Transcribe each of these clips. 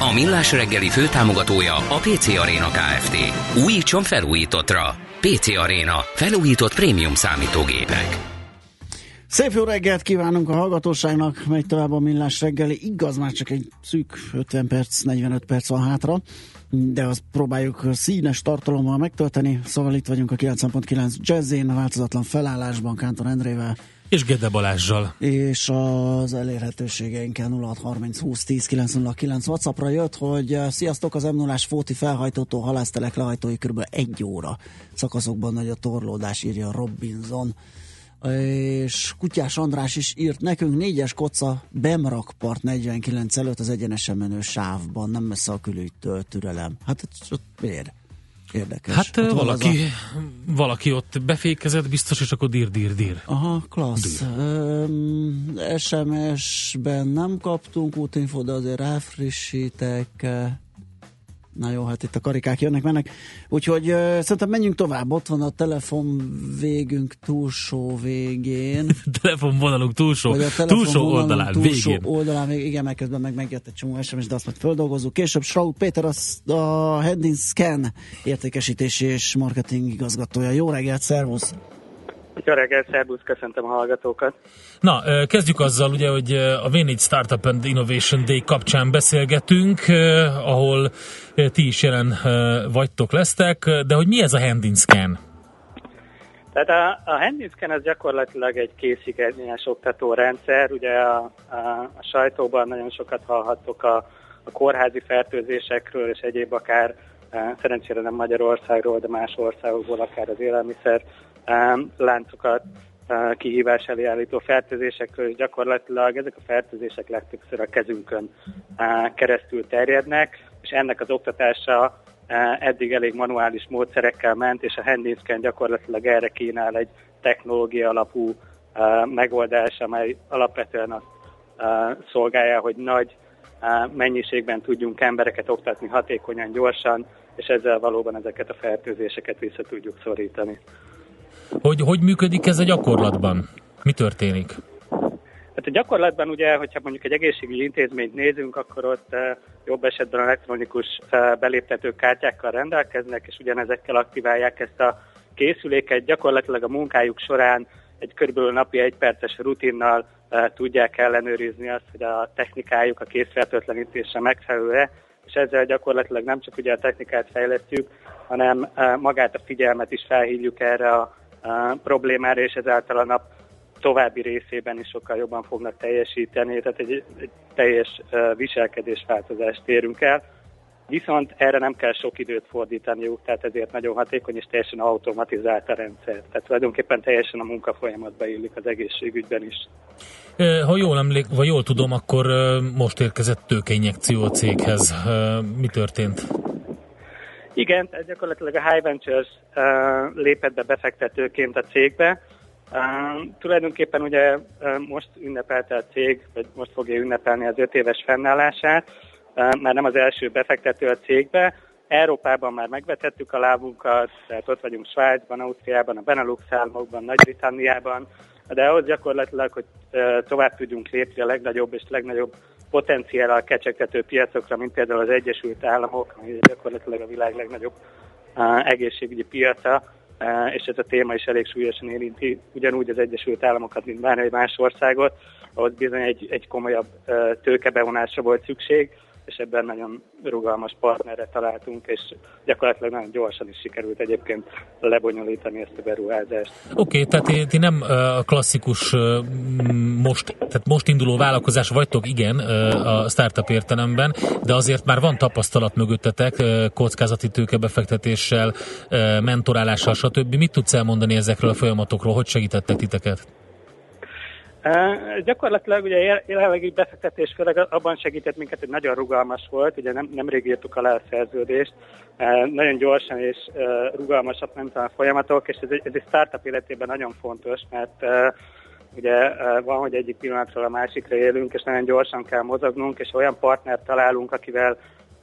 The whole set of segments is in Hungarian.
A Millás reggeli főtámogatója a PC Arena Kft. Újítson felújítottra. PC Arena. Felújított prémium számítógépek. Szép jó reggelt kívánunk a hallgatóságnak, megy tovább a millás reggeli. Igaz, már csak egy szűk 50 perc, 45 perc van hátra, de azt próbáljuk színes tartalommal megtölteni. Szóval itt vagyunk a 9.9 Jazzén, a változatlan felállásban Kántor Endrével, és Gede Balázsjal. És az elérhetőségeinken 0630 20 10 909 Whatsappra jött, hogy eh, sziasztok, az m 0 Fóti felhajtótól halásztelek lehajtói kb. egy óra szakaszokban nagy a torlódás, írja Robinson. És Kutyás András is írt nekünk négyes koca Bemrakpart 49 előtt az egyenesen menő sávban, nem messze a külügytől türelem. Hát ott miért? Érdekes. Hát ott valaki, a... valaki ott befékezett biztos, és akkor dír, dír, dír. Aha, klassz. Um, SMS-ben nem kaptunk útinfo, de azért ráfrissítek. Na jó, hát itt a karikák jönnek, mennek. Úgyhogy uh, szerintem menjünk tovább. Ott van a telefon végünk túlsó végén. telefonvonalunk túlsó, telefon túlsó oldalán túlsó végén. oldalán végén. Igen, mert közben meg megjött egy csomó SMS, de azt majd földolgozzuk. Később Schraut Péter az, a Heading Scan értékesítési és marketing igazgatója. Jó reggelt, szervusz! Jó reggelt, szervusz, köszöntöm a hallgatókat. Na, kezdjük azzal, ugye, hogy a V4 Startup and Innovation Day kapcsán beszélgetünk, ahol ti is jelen vagytok, lesztek, de hogy mi ez a Hand in Scan? Tehát a, a Hand in Scan az gyakorlatilag egy készigényes oktatórendszer, ugye a, a, a sajtóban nagyon sokat hallhattok a, a kórházi fertőzésekről és egyéb akár szerencsére nem Magyarországról, de más országokból, akár az élelmiszer láncokat kihívás elé állító fertőzésekről, és gyakorlatilag ezek a fertőzések legtöbbször a kezünkön keresztül terjednek, és ennek az oktatása eddig elég manuális módszerekkel ment, és a Handyscan gyakorlatilag erre kínál egy technológia alapú megoldás, amely alapvetően azt szolgálja, hogy nagy mennyiségben tudjunk embereket oktatni hatékonyan, gyorsan, és ezzel valóban ezeket a fertőzéseket vissza tudjuk szorítani. Hogy, hogy működik ez a gyakorlatban? Mi történik? Hát a gyakorlatban ugye, hogyha mondjuk egy egészségügyi intézményt nézünk, akkor ott uh, jobb esetben elektronikus uh, beléptető kártyákkal rendelkeznek, és ugyanezekkel aktiválják ezt a készüléket. Gyakorlatilag a munkájuk során egy körülbelül napi egy perces rutinnal uh, tudják ellenőrizni azt, hogy a technikájuk a készfertőtlenítésre megfelelő és ezzel gyakorlatilag nem csak ugye a technikát fejlesztjük, hanem magát a figyelmet is felhívjuk erre a problémára, és ezáltal a nap további részében is sokkal jobban fognak teljesíteni, tehát egy, egy teljes viselkedésváltozást érünk el. Viszont erre nem kell sok időt fordítaniuk, tehát ezért nagyon hatékony és teljesen automatizált a rendszer. Tehát tulajdonképpen teljesen a munkafolyamatba illik az egészségügyben is. Ha jól emlék, vagy jól tudom, akkor most érkezett tőkeinjekció a céghez. Mi történt? Igen, tehát gyakorlatilag a High Ventures uh, lépett be befektetőként a cégbe. Uh, tulajdonképpen ugye uh, most ünnepelte a cég, vagy most fogja ünnepelni az öt éves fennállását, uh, már nem az első befektető a cégbe. Európában már megvetettük a lábunkat, tehát ott vagyunk Svájcban, Ausztriában, a Benelux államokban, Nagy-Britanniában, de ahhoz gyakorlatilag, hogy tovább tudjunk lépni a legnagyobb és legnagyobb potenciállal kecsegtető piacokra, mint például az Egyesült Államok, ami gyakorlatilag a világ legnagyobb egészségügyi piaca, és ez a téma is elég súlyosan érinti ugyanúgy az Egyesült Államokat, mint bármely más országot, ahol bizony egy, egy komolyabb tőkebevonásra volt szükség, és ebben nagyon rugalmas partnerre találtunk, és gyakorlatilag nagyon gyorsan is sikerült egyébként lebonyolítani ezt a beruházást. Oké, okay, tehát ti nem a klasszikus most, tehát most induló vállalkozás vagytok, igen, a startup értelemben, de azért már van tapasztalat mögöttetek kockázati tőkebefektetéssel, mentorálással, stb. Mit tudsz elmondani ezekről a folyamatokról? Hogy segítettek titeket? Gyakorlatilag ugye jelenlegi befektetés főleg abban segített minket, hogy nagyon rugalmas volt, ugye nem, nemrég írtuk alá a szerződést, nagyon gyorsan és rugalmasak ment a folyamatok, és ez egy, ez egy startup életében nagyon fontos, mert ugye van, hogy egyik pillanatról a másikra élünk, és nagyon gyorsan kell mozognunk, és olyan partnert találunk, akivel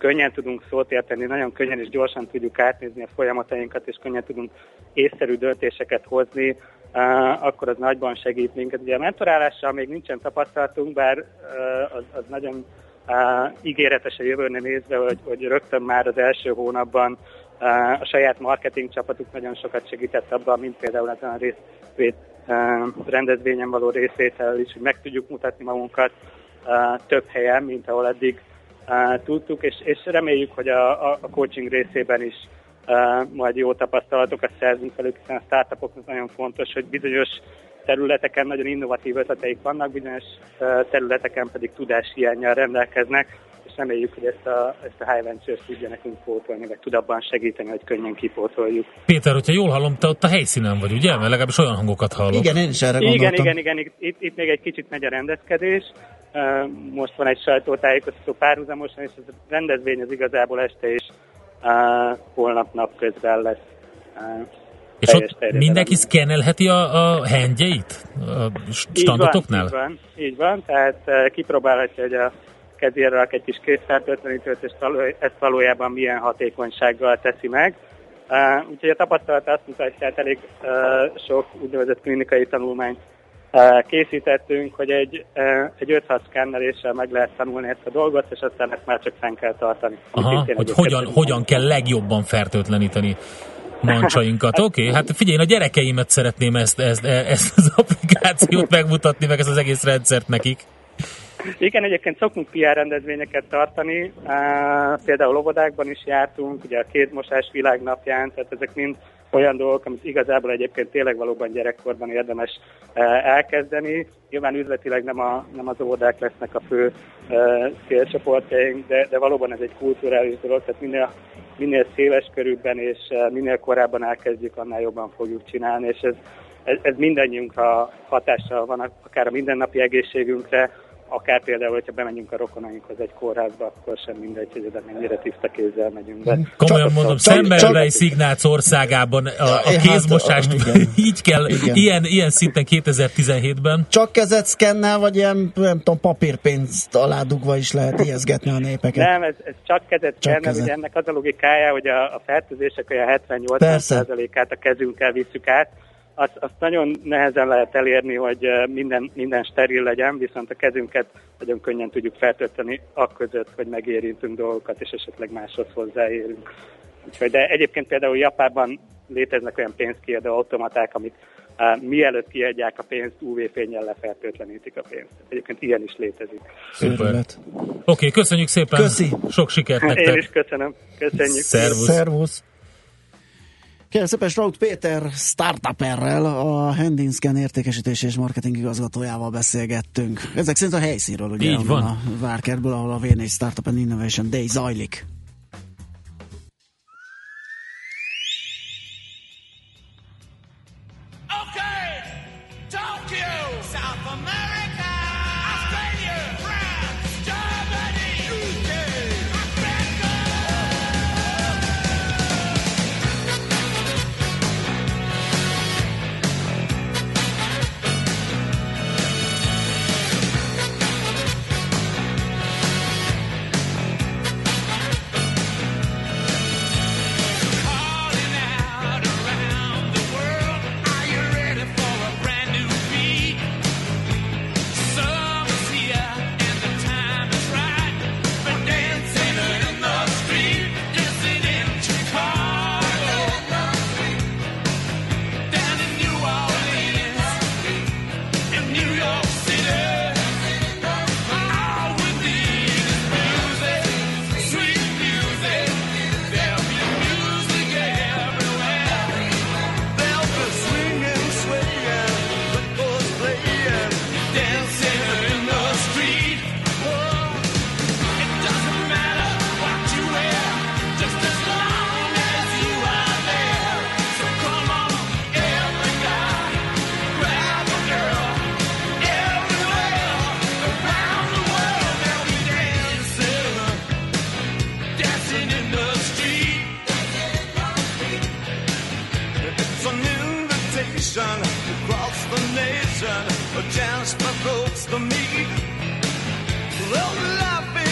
könnyen tudunk szót érteni, nagyon könnyen és gyorsan tudjuk átnézni a folyamatainkat, és könnyen tudunk észszerű döntéseket hozni, akkor az nagyban segít minket. Ugye a mentorálással még nincsen tapasztalatunk, bár az, az nagyon ígéretes a jövőre nézve, hogy, hogy rögtön már az első hónapban a saját marketing csapatuk nagyon sokat segített abban, mint például ezen a részvét, rendezvényen való részvétel is, hogy meg tudjuk mutatni magunkat több helyen, mint ahol eddig tudtuk, és, és reméljük, hogy a, a coaching részében is majd jó tapasztalatokat szerzünk velük, hiszen a startupoknak nagyon fontos, hogy bizonyos területeken nagyon innovatív ötleteik vannak, bizonyos területeken pedig tudás hiányjal rendelkeznek, és reméljük, hogy ezt a, ezt a High Ventures tudja nekünk pótolni, vagy tud abban segíteni, hogy könnyen kipótoljuk. Péter, hogyha jól hallom, te ott a helyszínen vagy, ugye? Mert legalábbis olyan hangokat hallok. Igen, én is erre gondoltam. Igen, igen, igen. Itt, itt még egy kicsit megy a rendezkedés. Most van egy sajtótájékoztató párhuzamosan, és a rendezvény az igazából este is uh, holnap napközben lesz. Uh, és ott mindenki szkennelheti a, a handjeit a standotoknál? Így van, így van, így van tehát uh, kipróbálhatja, hogy a kezére rak egy kis készfertőtlenítőt, és ezt valójában milyen hatékonysággal teszi meg. Uh, úgyhogy a tapasztalat azt mutatja, hogy elég uh, sok úgynevezett klinikai tanulmányt készítettünk, hogy egy, egy 5-6 szkenneléssel meg lehet tanulni ezt a dolgot, és aztán ezt már csak fenn kell tartani. Aha, hogy hogyan, hogyan kell legjobban fertőtleníteni mancsainkat. Oké, okay, hát figyelj, a gyerekeimet szeretném ezt, ezt, ezt az applikációt megmutatni, meg ezt az egész rendszert nekik. Igen, egyébként szoktunk PR rendezvényeket tartani, például óvodákban is jártunk, ugye a kézmosás világnapján, tehát ezek mind olyan dolgok, amit igazából egyébként tényleg valóban gyerekkorban érdemes elkezdeni. Nyilván üzletileg nem, a, nem az óvodák lesznek a fő célcsoportjaink, de, de valóban ez egy kulturális dolog, tehát minél, minél széles körülben és minél korábban elkezdjük, annál jobban fogjuk csinálni, és ez, ez, ez mindannyiunkra hatással van, akár a mindennapi egészségünkre, akár például, hogyha bemegyünk a rokonainkhoz egy kórházba, akkor sem mindegy, hogy oda mennyire tiszta kézzel megyünk be. Komolyan csak, mondom, Szemmelvei Szignác országában a, a hát, kézmosást hát, így kell, igen. ilyen, ilyen szinten 2017-ben. Csak kezet szkennel, vagy ilyen, nem tudom, papírpénzt aládugva is lehet ijeszgetni a népeket? Nem, ez, ez csak kezet csak szkennel, ugye ennek az a logikája, hogy a, a fertőzések olyan 70-80%-át a kezünkkel visszük át, azt, azt nagyon nehezen lehet elérni, hogy minden, minden steril legyen, viszont a kezünket nagyon könnyen tudjuk feltölteni akközött, hogy megérintünk dolgokat, és esetleg máshoz hozzáérünk. Úgyhogy, de egyébként például Japánban léteznek olyan pénzkiadó automaták, amik uh, mielőtt kiadják a pénzt, UV-fényjel lefertőtlenítik a pénzt. Egyébként ilyen is létezik. Szuper. Oké, okay, köszönjük szépen. Köszi. Sok sikert nektek. Én is köszönöm. Köszönjük. Szervusz. Szervusz. Kérem szépen Straut Péter startuperrel, a Handinscan értékesítés és marketing igazgatójával beszélgettünk. Ezek szerint a helyszínről, ugye, Így van. a Várkerből, ahol a V4 Startup and Innovation Day zajlik. Station across the nation, a chance for folks to meet. Well, laughing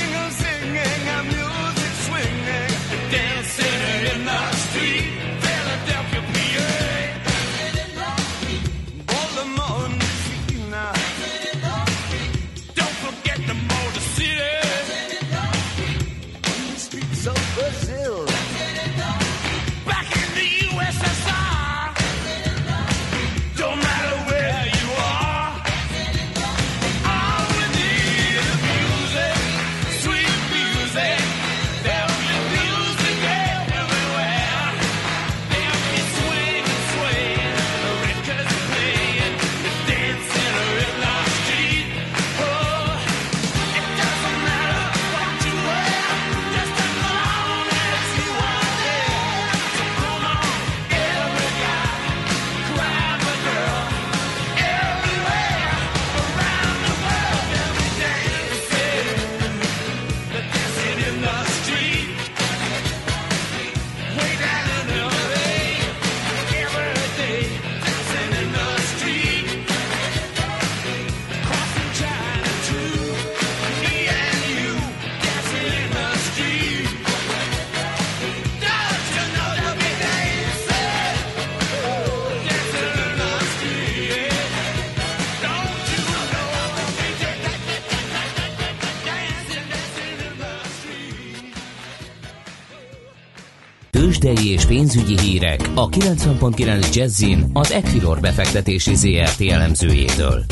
Tőzsdei és pénzügyi hírek a 90.9 Jazzin az Equilor befektetési ZRT elemzőjétől.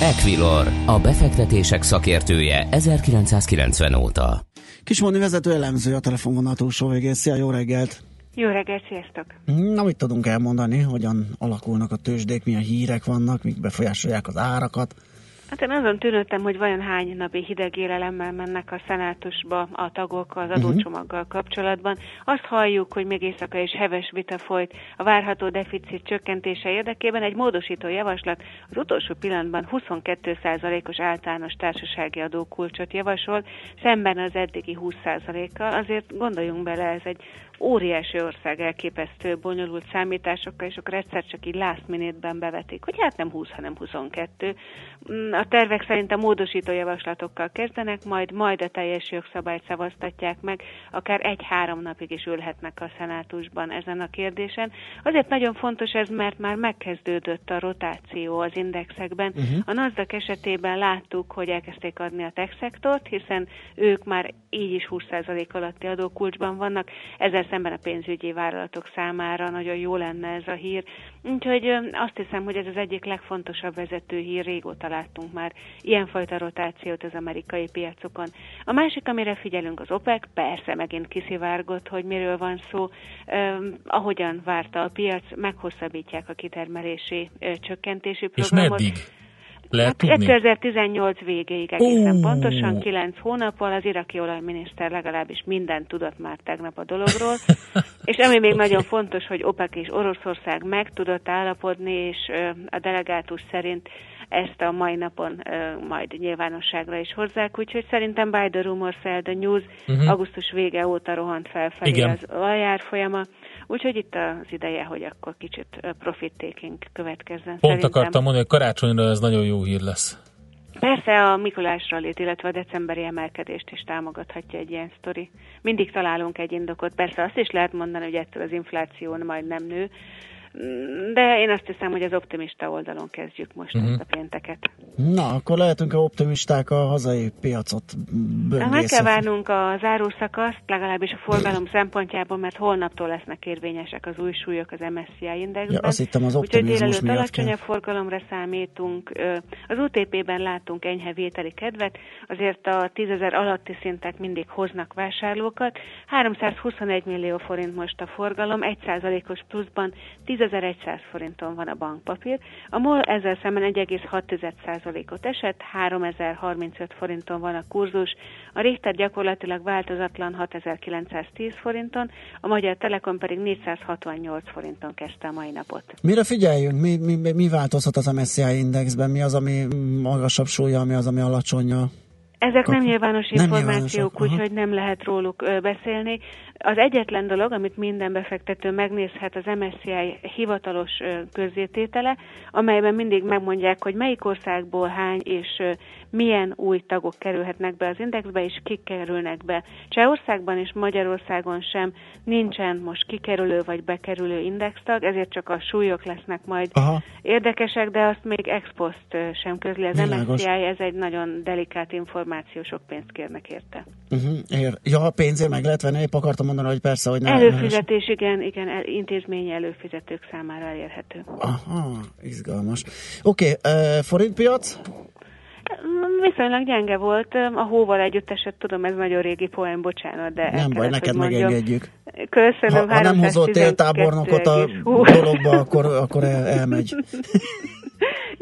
Equilor, a befektetések szakértője 1990 óta. Kismondi vezető elemző a telefonvonal túlsó végén. Szia, jó reggelt! Jó reggelt, sziasztok! Na, mit tudunk elmondani, hogyan alakulnak a tőzsdék, milyen hírek vannak, mik befolyásolják az árakat? Hát én azon tűnődtem, hogy vajon hány napi hideg élelemmel mennek a szenátusba a tagok az adócsomaggal kapcsolatban. Azt halljuk, hogy még éjszaka is heves vita folyt a várható deficit csökkentése érdekében. Egy módosító javaslat az utolsó pillanatban 22%-os általános társasági adókulcsot javasol, szemben az eddigi 20%-kal. Azért gondoljunk bele, ez egy óriási ország elképesztő bonyolult számításokkal, és akkor egyszer csak így last minute-ben bevetik, hogy hát nem 20, hanem 22. Mm, A tervek szerint a módosító javaslatokkal kezdenek, majd majd a teljes jogszabályt szavaztatják meg, akár egy-három napig is ülhetnek a szenátusban ezen a kérdésen. Azért nagyon fontos ez, mert már megkezdődött a rotáció az indexekben. Uh-huh. A NASDAQ esetében láttuk, hogy elkezdték adni a tech szektort, hiszen ők már így is 20% alatti adókulcsban vannak, ezzel szemben a pénzügyi vállalatok számára nagyon jó lenne ez a hír. Úgyhogy azt hiszem, hogy ez az egyik legfontosabb vezető hír, régóta láttunk már ilyenfajta rotációt az amerikai piacokon. A másik, amire figyelünk, az OPEC, persze megint kiszivárgott, hogy miről van szó. Ahogyan várta a piac, meghosszabbítják a kitermelési csökkentési És programot. meddig? Lehet Hát tudni? 2018 végéig egészen Ó. pontosan, 9 hónappal az iraki olajminiszter legalábbis mindent tudott már tegnap a dologról, és ami még nagyon fontos, hogy OPEC és Oroszország meg tudott állapodni, és a delegátus szerint ezt a mai napon majd nyilvánosságra is hozzák, úgyhogy szerintem by the rumor sell the news Mhm. augusztus vége óta rohant felfelé Igen. az olajárfolyama, úgyhogy itt az ideje, hogy akkor kicsit profit taking következzen. Pont szerintem. akartam mondani, hogy karácsonyra ez nagyon jó hír lesz. Persze a Mikulás rallit, illetve a decemberi emelkedést is támogathatja egy ilyen sztori. Mindig találunk egy indokot. Persze azt is lehet mondani, hogy ettől az infláció majd nem nő, de én azt hiszem, hogy az optimista oldalon kezdjük most uh-huh. ezt a pénteket. Na, akkor lehetünk-e optimisták a hazai piacot Meg kell várnunk a zárószakaszt, legalábbis a forgalom szempontjából, mert holnaptól lesznek érvényesek az új súlyok az MSCI indexben. Ja, azt hittem az Úgyhogy optimizmus délelőtt miatt alacsonyabb kell. forgalomra számítunk. Az OTP-ben látunk enyhe vételi kedvet, azért a 10 ezer alatti szintek mindig hoznak vásárlókat. 321 millió forint most a forgalom, 1%-os pluszban 10.100 forinton van a bankpapír. A MOL ezzel szemben 1,6%-ot esett, 3035 forinton van a kurzus. A Richter gyakorlatilag változatlan 6910 forinton, a Magyar Telekom pedig 468 forinton kezdte a mai napot. Mire figyeljünk? Mi, mi, mi változhat az MSCI indexben? Mi az, ami magasabb súlya, mi az, ami alacsonyabb? Ezek nem nyilvános Nem információk, nyilvánosak, aha. úgyhogy nem lehet róluk beszélni. Az egyetlen dolog, amit minden befektető megnézhet, az MSCI hivatalos közzététele, amelyben mindig megmondják, hogy melyik országból hány és milyen új tagok kerülhetnek be az indexbe, és kik kerülnek be. Csehországban és Magyarországon sem nincsen most kikerülő vagy bekerülő indextag, ezért csak a súlyok lesznek majd Aha. érdekesek, de azt még ex post sem közli az Világos. MSCI, ez egy nagyon delikát információ, sok pénzt kérnek érte. Uh-huh. Ér. Ja, a pénzért meg lehet venni, épp akartam mondani, hogy persze, hogy nem. Előfizetés, igen, igen, el- intézményi előfizetők számára elérhető. Aha, izgalmas. Oké, okay, forintpiac? Viszonylag gyenge volt, a hóval együtt esett, tudom, ez nagyon régi poén, bocsánat, de Nem baj, neked megengedjük. Köszönöm, Ha, ha nem hozott él tábornokot a 312,20. dologba, akkor, akkor el, elmegy.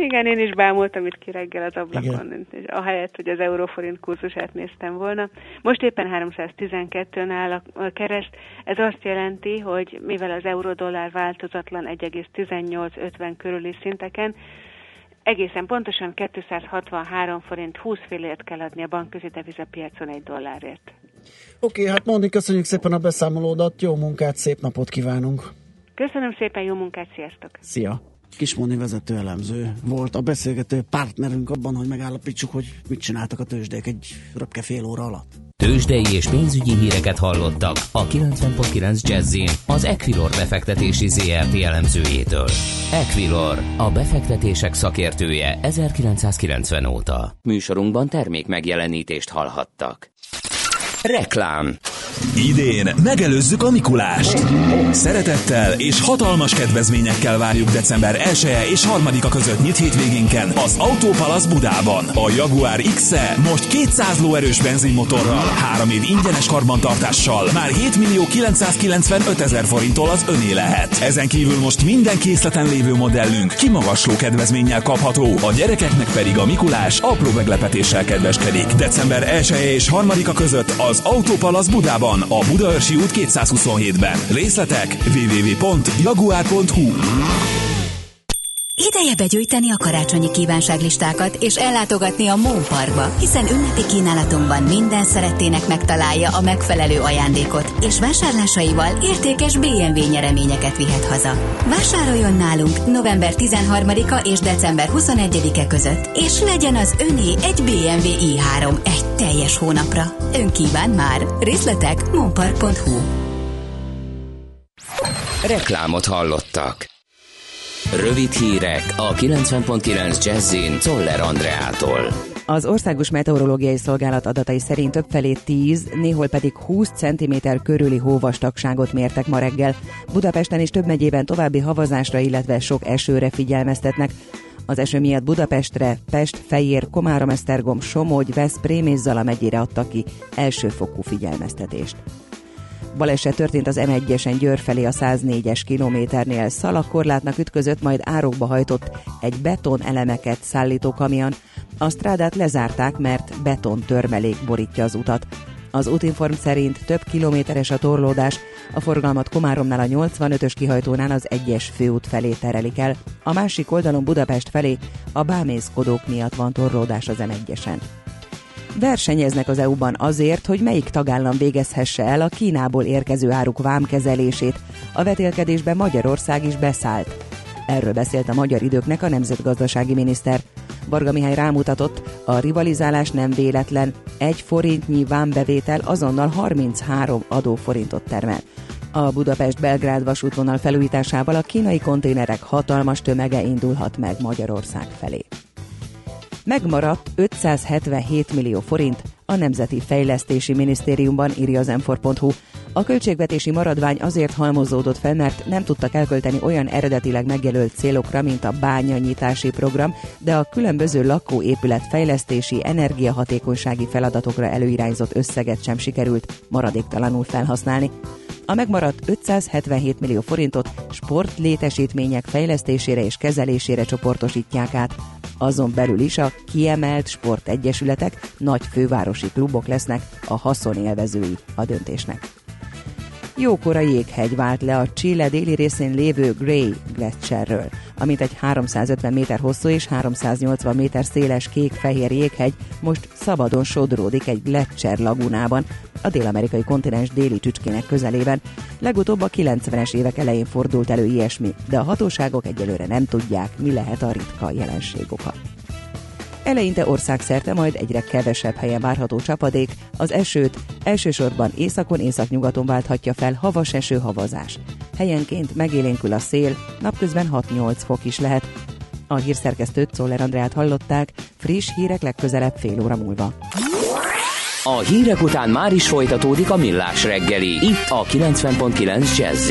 Igen, én is bámultam itt ki reggel az ablakon, és ahelyett, hogy az euróforint kurzusát néztem volna. Most éppen 312-n áll a- kereszt. Ez azt jelenti, hogy mivel az euró-dollár változatlan 1,1850 körüli szinteken, egészen pontosan 263 forint 20 fillért kell adni a bankközi devizapiacon egy dollárért. Oké, okay, hát Móni, köszönjük szépen a beszámolódat, jó munkát, szép napot kívánunk. Köszönöm szépen, jó munkát, sziasztok! Szia! Kismóni vezető elemző volt a beszélgető partnerünk abban, hogy megállapítsuk, hogy mit csináltak a tőzsdék egy röpke fél óra alatt. Tőzsdei és pénzügyi híreket hallottak a 90.9 Jazzin az Equilor befektetési ZRT elemzőjétől. Equilor, a befektetések szakértője 1990 óta. Műsorunkban termék megjelenítést hallhattak. Reklám Idén megelőzzük a Mikulást. Szeretettel és hatalmas kedvezményekkel várjuk december 1 -e és 3-a között nyit hétvégénken az Autópalasz Budában. A Jaguar x -e most 200 lóerős benzinmotorral, 3 év ingyenes karbantartással, már 7 millió 995 ezer forinttól az öné lehet. Ezen kívül most minden készleten lévő modellünk kimagasló kedvezménnyel kapható, a gyerekeknek pedig a Mikulás apró meglepetéssel kedveskedik. December 1 -e és 3-a között az Autópalasz Budában, a Budaörsi út 227-ben. Részletek www.jaguar.hu Ideje begyűjteni a karácsonyi kívánságlistákat és ellátogatni a Món Parkba, hiszen ünnepi kínálatunkban minden szerettének megtalálja a megfelelő ajándékot, és vásárlásaival értékes BMW nyereményeket vihet haza. Vásároljon nálunk november 13-a és december 21-e között, és legyen az öné egy BMW i3 egy teljes hónapra. Ön kíván már. Részletek monpark.hu Reklámot hallottak. Rövid hírek a 90.9 Jazzin Toller Andreától. Az Országos Meteorológiai Szolgálat adatai szerint többfelé 10, néhol pedig 20 cm körüli hóvastagságot mértek ma reggel. Budapesten és több megyében további havazásra, illetve sok esőre figyelmeztetnek. Az eső miatt Budapestre, Pest, Fejér, Komárom, Esztergom, Somogy, Veszprém és Zala megyére adtak ki elsőfokú figyelmeztetést. Baleset történt az M1-esen Győr felé a 104-es kilométernél. Szalagkorlátnak ütközött, majd árokba hajtott egy beton elemeket szállító kamion. A strádát lezárták, mert beton törmelék borítja az utat. Az útinform szerint több kilométeres a torlódás, a forgalmat Komáromnál a 85-ös kihajtónál az egyes főút felé terelik el, a másik oldalon Budapest felé a bámészkodók miatt van torlódás az M1-esen versenyeznek az EU-ban azért, hogy melyik tagállam végezhesse el a Kínából érkező áruk vámkezelését. A vetélkedésbe Magyarország is beszállt. Erről beszélt a magyar időknek a nemzetgazdasági miniszter. Varga Mihály rámutatott, a rivalizálás nem véletlen, egy forintnyi vámbevétel azonnal 33 adóforintot termel. A Budapest-Belgrád vasútvonal felújításával a kínai konténerek hatalmas tömege indulhat meg Magyarország felé megmaradt 577 millió forint a Nemzeti Fejlesztési Minisztériumban, írja az m A költségvetési maradvány azért halmozódott fel, mert nem tudtak elkölteni olyan eredetileg megjelölt célokra, mint a bányanyítási program, de a különböző lakóépület fejlesztési, energiahatékonysági feladatokra előirányzott összeget sem sikerült maradéktalanul felhasználni. A megmaradt 577 millió forintot sportlétesítmények fejlesztésére és kezelésére csoportosítják át. Azon belül is a kiemelt sportegyesületek, nagy fővárosi klubok lesznek a haszonélvezői a döntésnek. Jókora jéghegy vált le a Chile déli részén lévő Grey Gletscherről, amit egy 350 méter hosszú és 380 méter széles kék-fehér jéghegy most szabadon sodródik egy Gletscher lagunában, a dél-amerikai kontinens déli csücskének közelében. Legutóbb a 90-es évek elején fordult elő ilyesmi, de a hatóságok egyelőre nem tudják, mi lehet a ritka jelenség oka. Eleinte országszerte majd egyre kevesebb helyen várható csapadék, az esőt elsősorban északon északnyugaton válthatja fel havas eső havazás. Helyenként megélénkül a szél, napközben 6-8 fok is lehet. A hírszerkesztőt Czoller Andrát hallották, friss hírek legközelebb fél óra múlva. A hírek után már is folytatódik a millás reggeli, itt a 90.9 jazz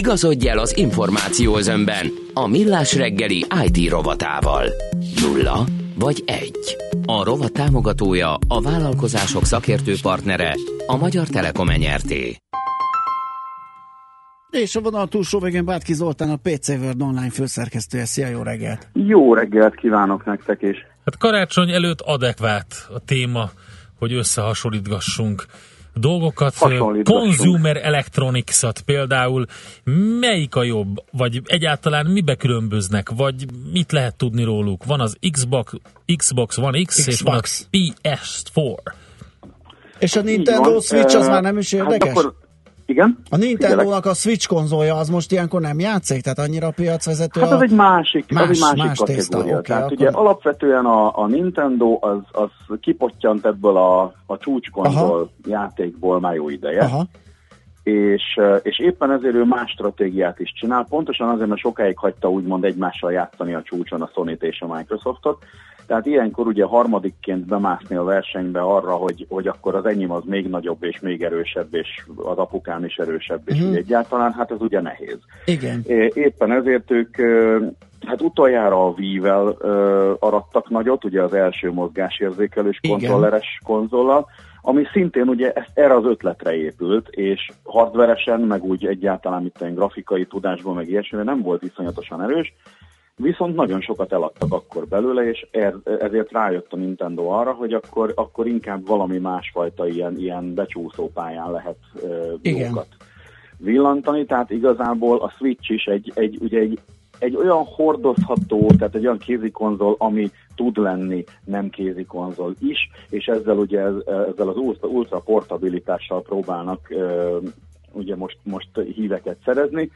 Igazodj el az információ özönben a millás reggeli IT rovatával. Nulla vagy egy. A rovat támogatója, a vállalkozások szakértő partnere, a Magyar Telekom enyerté. És a vonal túlsó végén Bátki Zoltán, a PC World online főszerkesztője. Szia, jó reggelt! Jó reggelt kívánok nektek is. Hát karácsony előtt adekvát a téma, hogy összehasonlítgassunk dolgokat, consumer electronics-at például, melyik a jobb, vagy egyáltalán mibe különböznek, vagy mit lehet tudni róluk? Van az Xbox, Xbox One X, és van az PS4. És a Nintendo. Switch az már nem is érdekes? Hát akkor, igen? A Nintendo-nak a Switch konzolja az most ilyenkor nem játszik? Tehát annyira a piacvezető Hát a... az egy másik, Más- az egy másik más tészta, kategória. oké, Tehát akkor- ugye alapvetően a, a Nintendo az, az kipottyant ebből a, a csúcskonzol Aha. játékból már jó ideje. Aha. és, eh, és éppen ezért ő más stratégiát is csinál, pontosan azért, mert sokáig hagyta úgymond egymással játszani a csúcson a sony és a Microsoftot, tehát ilyenkor ugye harmadikként bemászni a versenybe arra, hogy, hogy akkor az enyém az még nagyobb és még erősebb, és az apukám is erősebb, és úgy egyáltalán, hát ez ugye nehéz. Igen. Éppen ezért ők hát utoljára a Wii-vel ö, arattak nagyot, ugye az első mozgásérzékelős kontrolleres konzollal, ami szintén ugye ezt, erre az ötletre épült, és hardveresen, meg úgy egyáltalán itt olyan grafikai tudásból, meg ilyesmire nem volt iszonyatosan erős, viszont nagyon sokat eladtak akkor belőle, és er, ezért rájött a Nintendo arra, hogy akkor, akkor inkább valami másfajta ilyen, ilyen becsúszó pályán lehet ö, Igen. villantani, tehát igazából a Switch is egy, egy, ugye egy, egy olyan hordozható, tehát egy olyan kézikonzol, ami tud lenni nem kézikonzol is, és ezzel ugye ez- ezzel az ultra, ultra portabilitással próbálnak ö, ugye most, most híveket szerezni,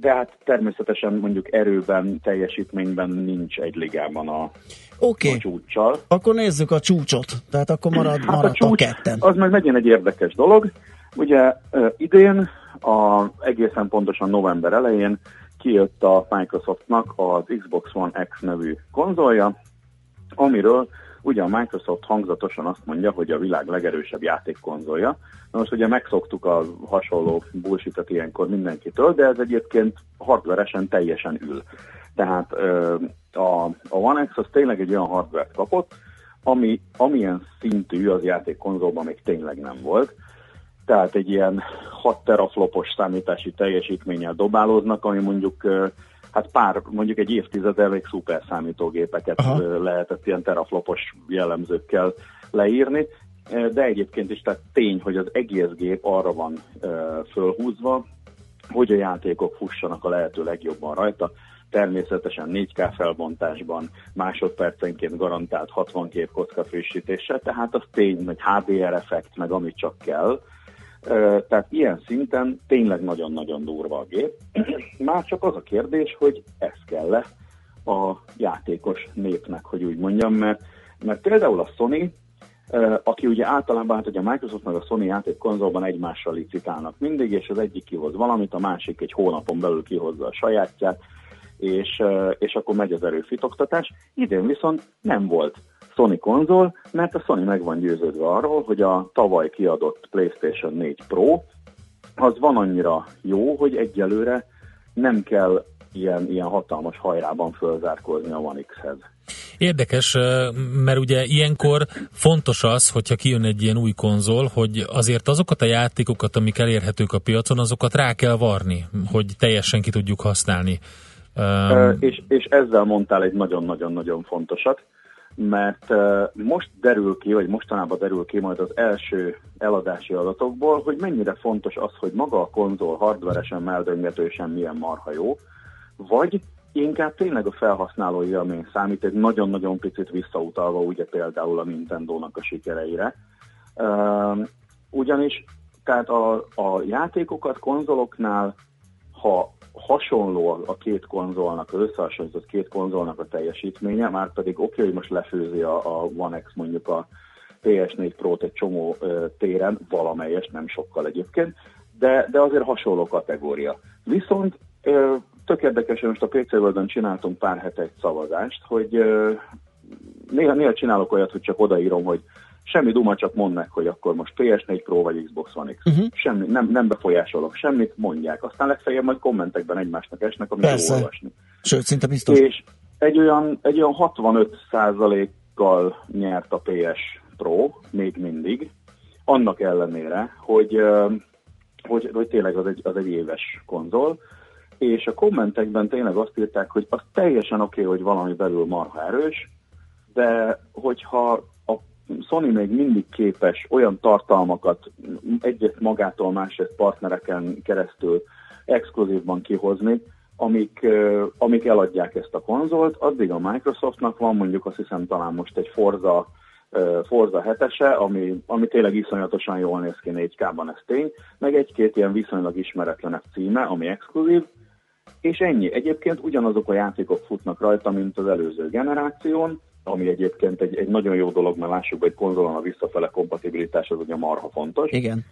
de hát természetesen mondjuk erőben, teljesítményben nincs egy ligában a, Oké, a csúccsal. akkor nézzük a csúcsot. Tehát akkor marad, Hát a maradt a csúcs, ketten. az meg megint egy érdekes dolog. Ugye idén, a, egészen pontosan november elején kijött a Microsoftnak az Xbox One X nevű konzolja, amiről ugye a Microsoft hangzatosan azt mondja, hogy a világ legerősebb játékkonzolja. Na most ugye megszoktuk a hasonló bullshit ilyenkor mindenkitől, de ez egyébként hardveresen teljesen ül. Tehát a, a One X az tényleg egy olyan hardware kapott, ami, amilyen szintű az játékkonzolban még tényleg nem volt. Tehát egy ilyen 6 teraflopos számítási teljesítménnyel dobálóznak, ami mondjuk hát pár, mondjuk egy évtized elég szuper számítógépeket Aha. lehetett ilyen teraflopos jellemzőkkel leírni, de egyébként is tehát tény, hogy az egész gép arra van fölhúzva, hogy a játékok fussanak a lehető legjobban rajta, természetesen 4K felbontásban, másodpercenként garantált 62 kocka frissítéssel, tehát az tény, hogy HDR effekt, meg amit csak kell. Tehát ilyen szinten tényleg nagyon-nagyon durva a gép. Már csak az a kérdés, hogy ez kell-e a játékos népnek, hogy úgy mondjam, mert, mert például a Sony, aki ugye általában, hát ugye a Microsoft meg a Sony játék konzolban egymással licitálnak mindig, és az egyik kihoz valamit, a másik egy hónapon belül kihozza a sajátját, és, és akkor megy az erőfitoktatás. Idén viszont nem volt Sony konzol, mert a Sony meg van győződve arról, hogy a tavaly kiadott PlayStation 4 Pro az van annyira jó, hogy egyelőre nem kell ilyen, ilyen hatalmas hajrában fölzárkózni a One X-hez. Érdekes, mert ugye ilyenkor fontos az, hogyha kijön egy ilyen új konzol, hogy azért azokat a játékokat, amik elérhetők a piacon, azokat rá kell varni, hogy teljesen ki tudjuk használni. Um, és, és ezzel mondtál egy nagyon-nagyon-nagyon fontosat, mert most derül ki, vagy mostanában derül ki majd az első eladási adatokból, hogy mennyire fontos az, hogy maga a konzol hardveresen, meldöngetősen milyen marha jó, vagy inkább tényleg a felhasználói élmény számít, egy nagyon-nagyon picit visszautalva ugye például a Nintendo-nak a sikereire. Ugyanis tehát a, a játékokat konzoloknál, ha hasonló a- két konzolnak, az összehasonlított két konzolnak a teljesítménye, már pedig oké, okay, hogy most lefőzi a, a One X mondjuk a PS4 Pro-t egy csomó ö, téren, valamelyes, nem sokkal egyébként, de, de azért hasonló kategória. Viszont ö, tök érdekes, hogy most a PC World-on csináltunk pár hete egy szavazást, hogy ö, néha, néha csinálok olyat, hogy csak odaírom, hogy semmi duma, csak mondd meg, hogy akkor most PS4 Pro vagy Xbox One X. Uh-huh. Semmi, nem, nem befolyásolok semmit, mondják. Aztán legfeljebb majd kommentekben egymásnak esnek, amit Persze. olvasni. Sőt, szinte biztos. És egy olyan, egy olyan 65 kal nyert a PS Pro, még mindig, annak ellenére, hogy, hogy, hogy tényleg az egy, az egy éves konzol, és a kommentekben tényleg azt írták, hogy az teljesen oké, okay, hogy valami belül marha erős, de hogyha Sony még mindig képes olyan tartalmakat egyet magától, másrészt partnereken keresztül exkluzívban kihozni, amik, amik eladják ezt a konzolt, addig a Microsoftnak van mondjuk azt hiszem talán most egy Forza, Forza 7-ese, ami, ami tényleg iszonyatosan jól néz ki 4K-ban, ez tény, meg egy-két ilyen viszonylag ismeretlenebb címe, ami exkluzív, és ennyi. Egyébként ugyanazok a játékok futnak rajta, mint az előző generáción, ami egyébként egy, egy nagyon jó dolog, mert lássuk egy konzolon a visszafele kompatibilitás az ugye marha fontos. Igen.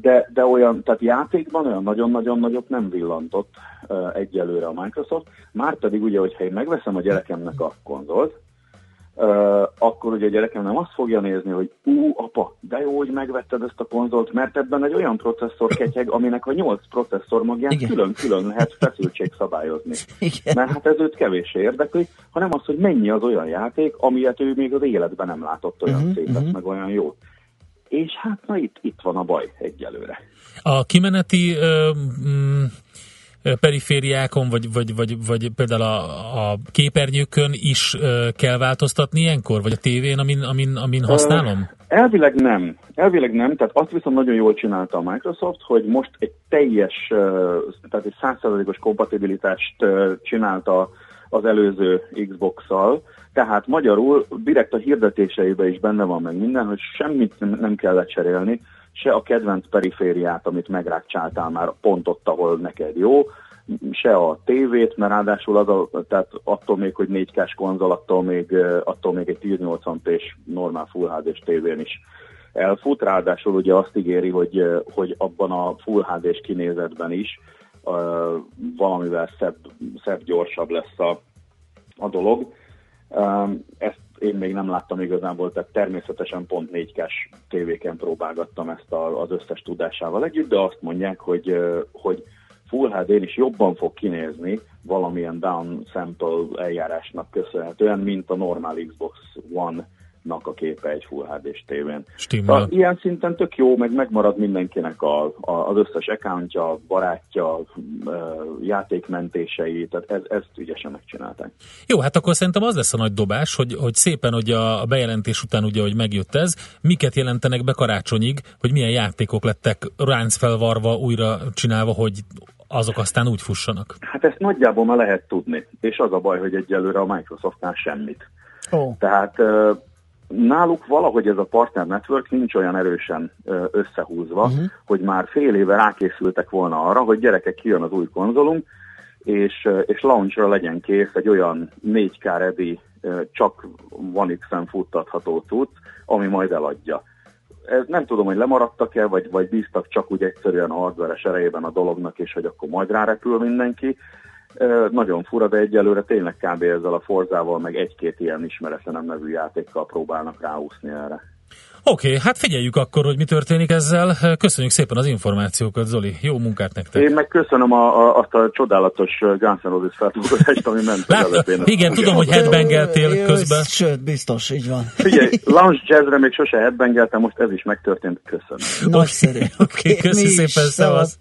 De, de olyan, tehát játékban olyan nagyon-nagyon nagyot nem villantott egyelőre a Microsoft. Márpedig ugye, hogyha én megveszem a gyerekemnek a konzolt, akkor ugye a gyerekem nem azt fogja nézni, hogy ú, apa, de jó, hogy megvetted ezt a konzolt, mert ebben egy olyan processzor ketyeg, aminek a 8 processzor magján Igen. külön-külön lehet feszültség szabályozni. Igen. Mert hát ez őt kevéssé érdekli, hanem az, hogy mennyi az olyan játék, amilyet ő még az életben nem látott olyan uh-huh, szépet, uh-huh. meg olyan jót. És hát na itt, itt van a baj egyelőre. A kimeneti mm, ö, perifériákon, vagy, vagy, vagy, vagy például a, a képernyőkön is kell változtatni ilyenkor? Vagy a tévén, amin, amin, amin használom? Elvileg nem. Elvileg nem, tehát azt viszont nagyon jól csinálta a Microsoft, hogy most egy teljes, tehát egy százszerzalékos kompatibilitást csinálta az előző Xbox-szal, tehát magyarul direkt a hirdetéseibe is benne van meg minden, hogy semmit nem kell lecserélni, se a kedvenc perifériát, amit megrákcsáltál már pont ott, ahol neked jó, se a tévét, mert ráadásul az a, tehát attól még, hogy 4K-s konzol, attól még, attól még egy 1080p-s normál Full HD-s tévén is elfut, ráadásul ugye azt ígéri, hogy, hogy abban a Full HD-s kinézetben is ö, valamivel szebb, szebb, gyorsabb lesz a, a dolog. Um, ezt én még nem láttam igazából, tehát természetesen pont 4K-s tévéken próbálgattam ezt a, az összes tudásával együtt, de azt mondják, hogy, hogy Full HD-n is jobban fog kinézni valamilyen down sample eljárásnak köszönhetően, mint a normál Xbox One-nak a képe egy Full HD-s tévén. Stimmel. Szóval ilyen szinten tök jó, meg megmarad mindenkinek a, a, az összes accountja, barátja, játékmentései, tehát ez, ezt ügyesen megcsinálták. Jó, hát akkor szerintem az lesz a nagy dobás, hogy, hogy szépen, hogy a, a bejelentés után ugye, hogy megjött ez, miket jelentenek be karácsonyig, hogy milyen játékok lettek ránc felvarva, újra csinálva, hogy azok aztán úgy fussanak. Hát ezt nagyjából már lehet tudni, és az a baj, hogy egyelőre a Microsoftnál semmit. Ó, Tehát náluk valahogy ez a partner network nincs olyan erősen összehúzva, uh-huh. hogy már fél éve rákészültek volna arra, hogy gyerekek kijön az új konzolunk, és, és launchra legyen kész egy olyan 4K ready, csak One X-en futtatható cucc, ami majd eladja. Ez nem tudom, hogy lemaradtak-e, vagy, vagy bíztak csak úgy egyszerűen a hardveres erejében a dolognak, és hogy akkor majd rárepül mindenki. Nagyon fura, de egyelőre tényleg kb. ezzel a Forzával, meg egy-két ilyen ismeretlenem nevű játékkal próbálnak ráúszni erre. Oké, okay, hát figyeljük akkor, hogy mi történik ezzel. Köszönjük szépen az információkat, Zoli. Jó munkát nektek. Én meg köszönöm a, a, azt a csodálatos Guns N' Roses feltolgozást, ami ment Lát, igen, tudom, hogy headbangeltél közben. Sőt, biztos, így van. Figyelj, lounge jazzre még sose headbangeltem, most ez is megtörtént, köszönöm. Nagyszerű. Oké, mi is. szépen, szevasz.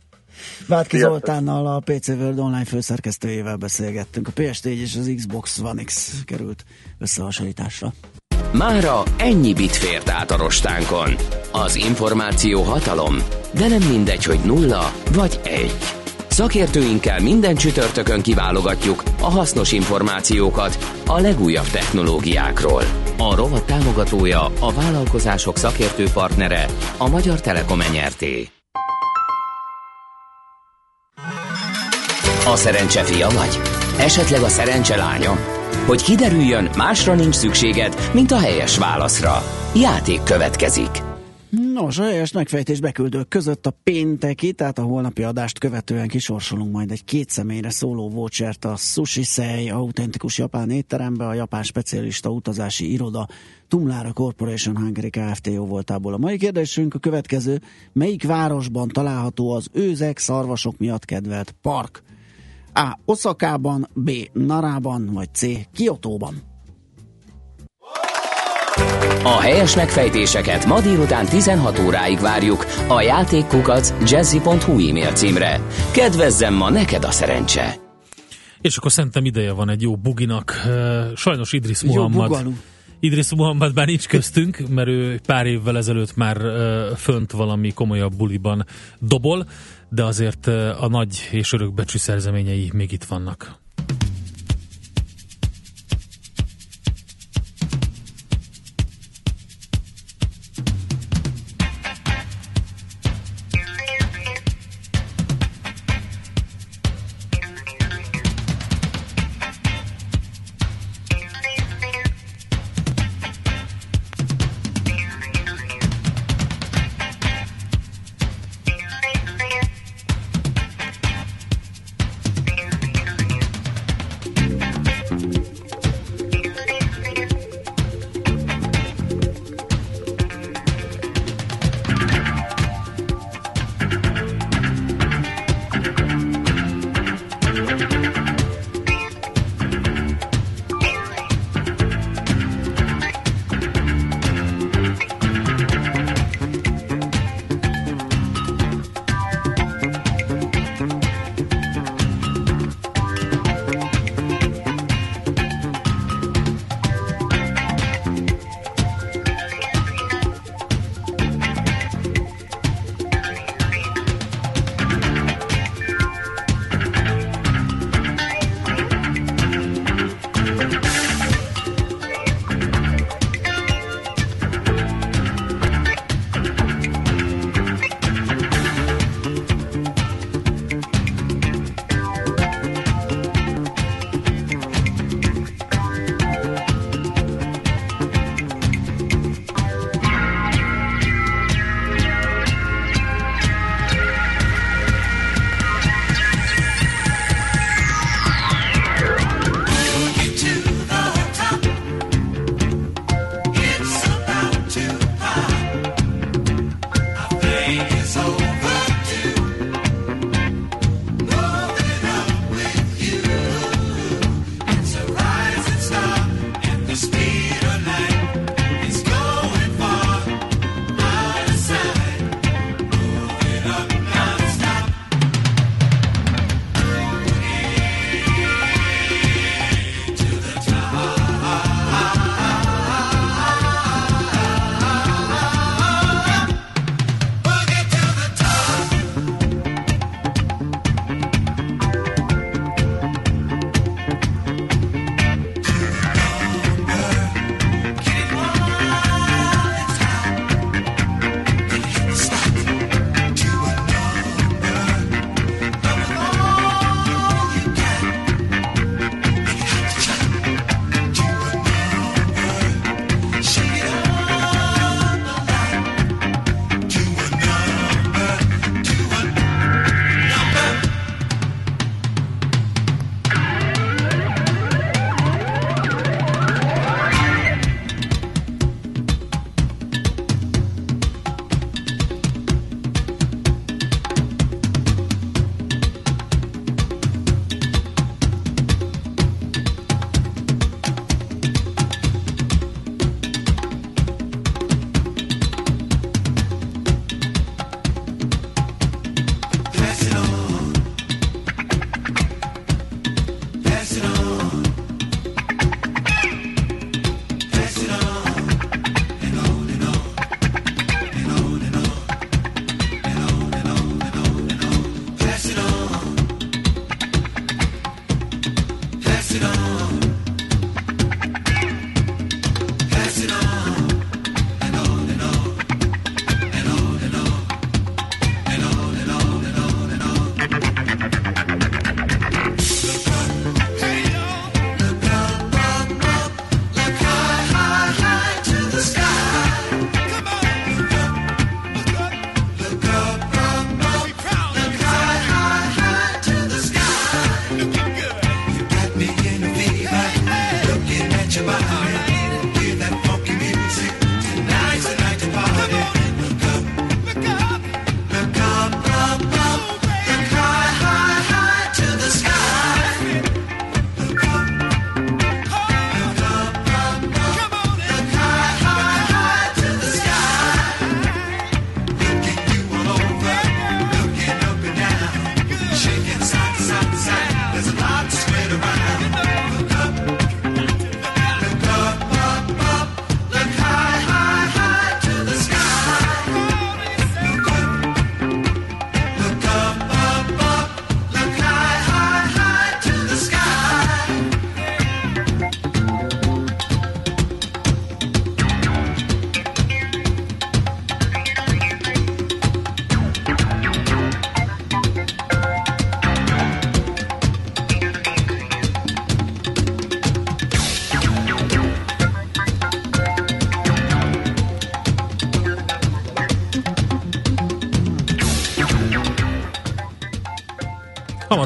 Vátki. Zoltánnal, a PC World online főszerkesztőjével beszélgettünk. A PS4 és az Xbox One X került összehasonlításra. Mára ennyi bit fért át a rostánkon. Az információ hatalom, de nem mindegy, hogy nulla vagy egy. Szakértőinkkel minden csütörtökön kiválogatjuk a hasznos információkat a legújabb technológiákról. A rovat támogatója, a vállalkozások szakértő partnere, a Magyar Telekom Enyerté. A szerencse fia vagy? Esetleg a szerencse lánya? Hogy kiderüljön, másra nincs szükséged, mint a helyes válaszra. Játék következik. Nos, a helyes megfejtés beküldők között a pénteki, tehát a holnapi adást követően kisorsolunk majd egy két személyre szóló vouchert a Sushi Sei autentikus japán étterembe, a japán specialista utazási iroda Tumlára Corporation Hungary Kft. jó voltából. A mai kérdésünk a következő, melyik városban található az őzek szarvasok miatt kedvelt park? A. Oszakában, B. Narában, vagy C. Kiotóban. A helyes megfejtéseket ma délután 16 óráig várjuk a játékkukac jazzy.hu e-mail címre. Kedvezzem ma neked a szerencse! És akkor szerintem ideje van egy jó buginak. Sajnos Idris Muhammad. Idris Muhammad már nincs köztünk, mert ő pár évvel ezelőtt már fönt valami komolyabb buliban dobol, de azért a nagy és örökbecsű szerzeményei még itt vannak.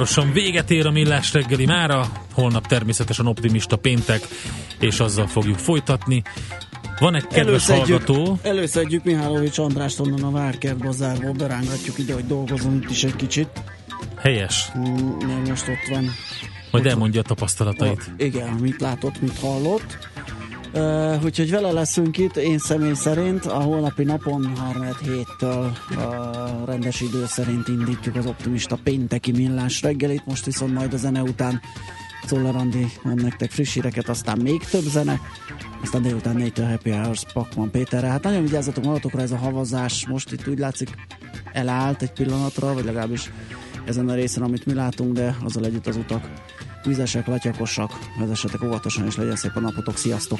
Hamarosan véget ér a millás reggeli mára, holnap természetesen optimista péntek, és azzal fogjuk folytatni. Van egy kedves hallgató, előszedjük Mihálovics Andrást onnan a Várkert bazárból, berángatjuk ide, hogy dolgozunk is egy kicsit. helyes, Mm, most ott van. majd elmondja a tapasztalatait. A, igen, mit látott, mit hallott. Uh, úgyhogy vele leszünk itt, én személy szerint. A holnapi napon 3 héttől a rendes idő szerint indítjuk az optimista pénteki millás reggelit, most viszont majd a zene után Czoller Andi mond nektek friss híreket, aztán még több zene, aztán délután 4-től Happy Hours Pakman Péterre. Hát nagyon vigyázzatok magatokra, ez a havazás most itt úgy látszik elállt egy pillanatra, vagy legalábbis ezen a részen, amit mi látunk, de azzal együtt az utak vizesek, latyakosak, vezessetek óvatosan, és legyen szép a napotok. Sziasztok!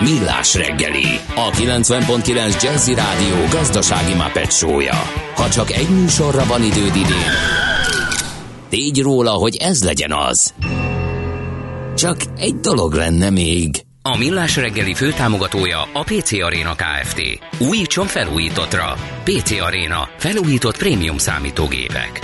Millás reggeli, a 90.9 Jazzy Rádió gazdasági Muppet show-ja. Ha csak egy műsorra van időd idén, tégy róla, hogy ez legyen az. Csak egy dolog lenne még. A Millás reggeli főtámogatója a PC Arena Kft. Újítson felújítottra. PC Arena. Felújított prémium számítógépek.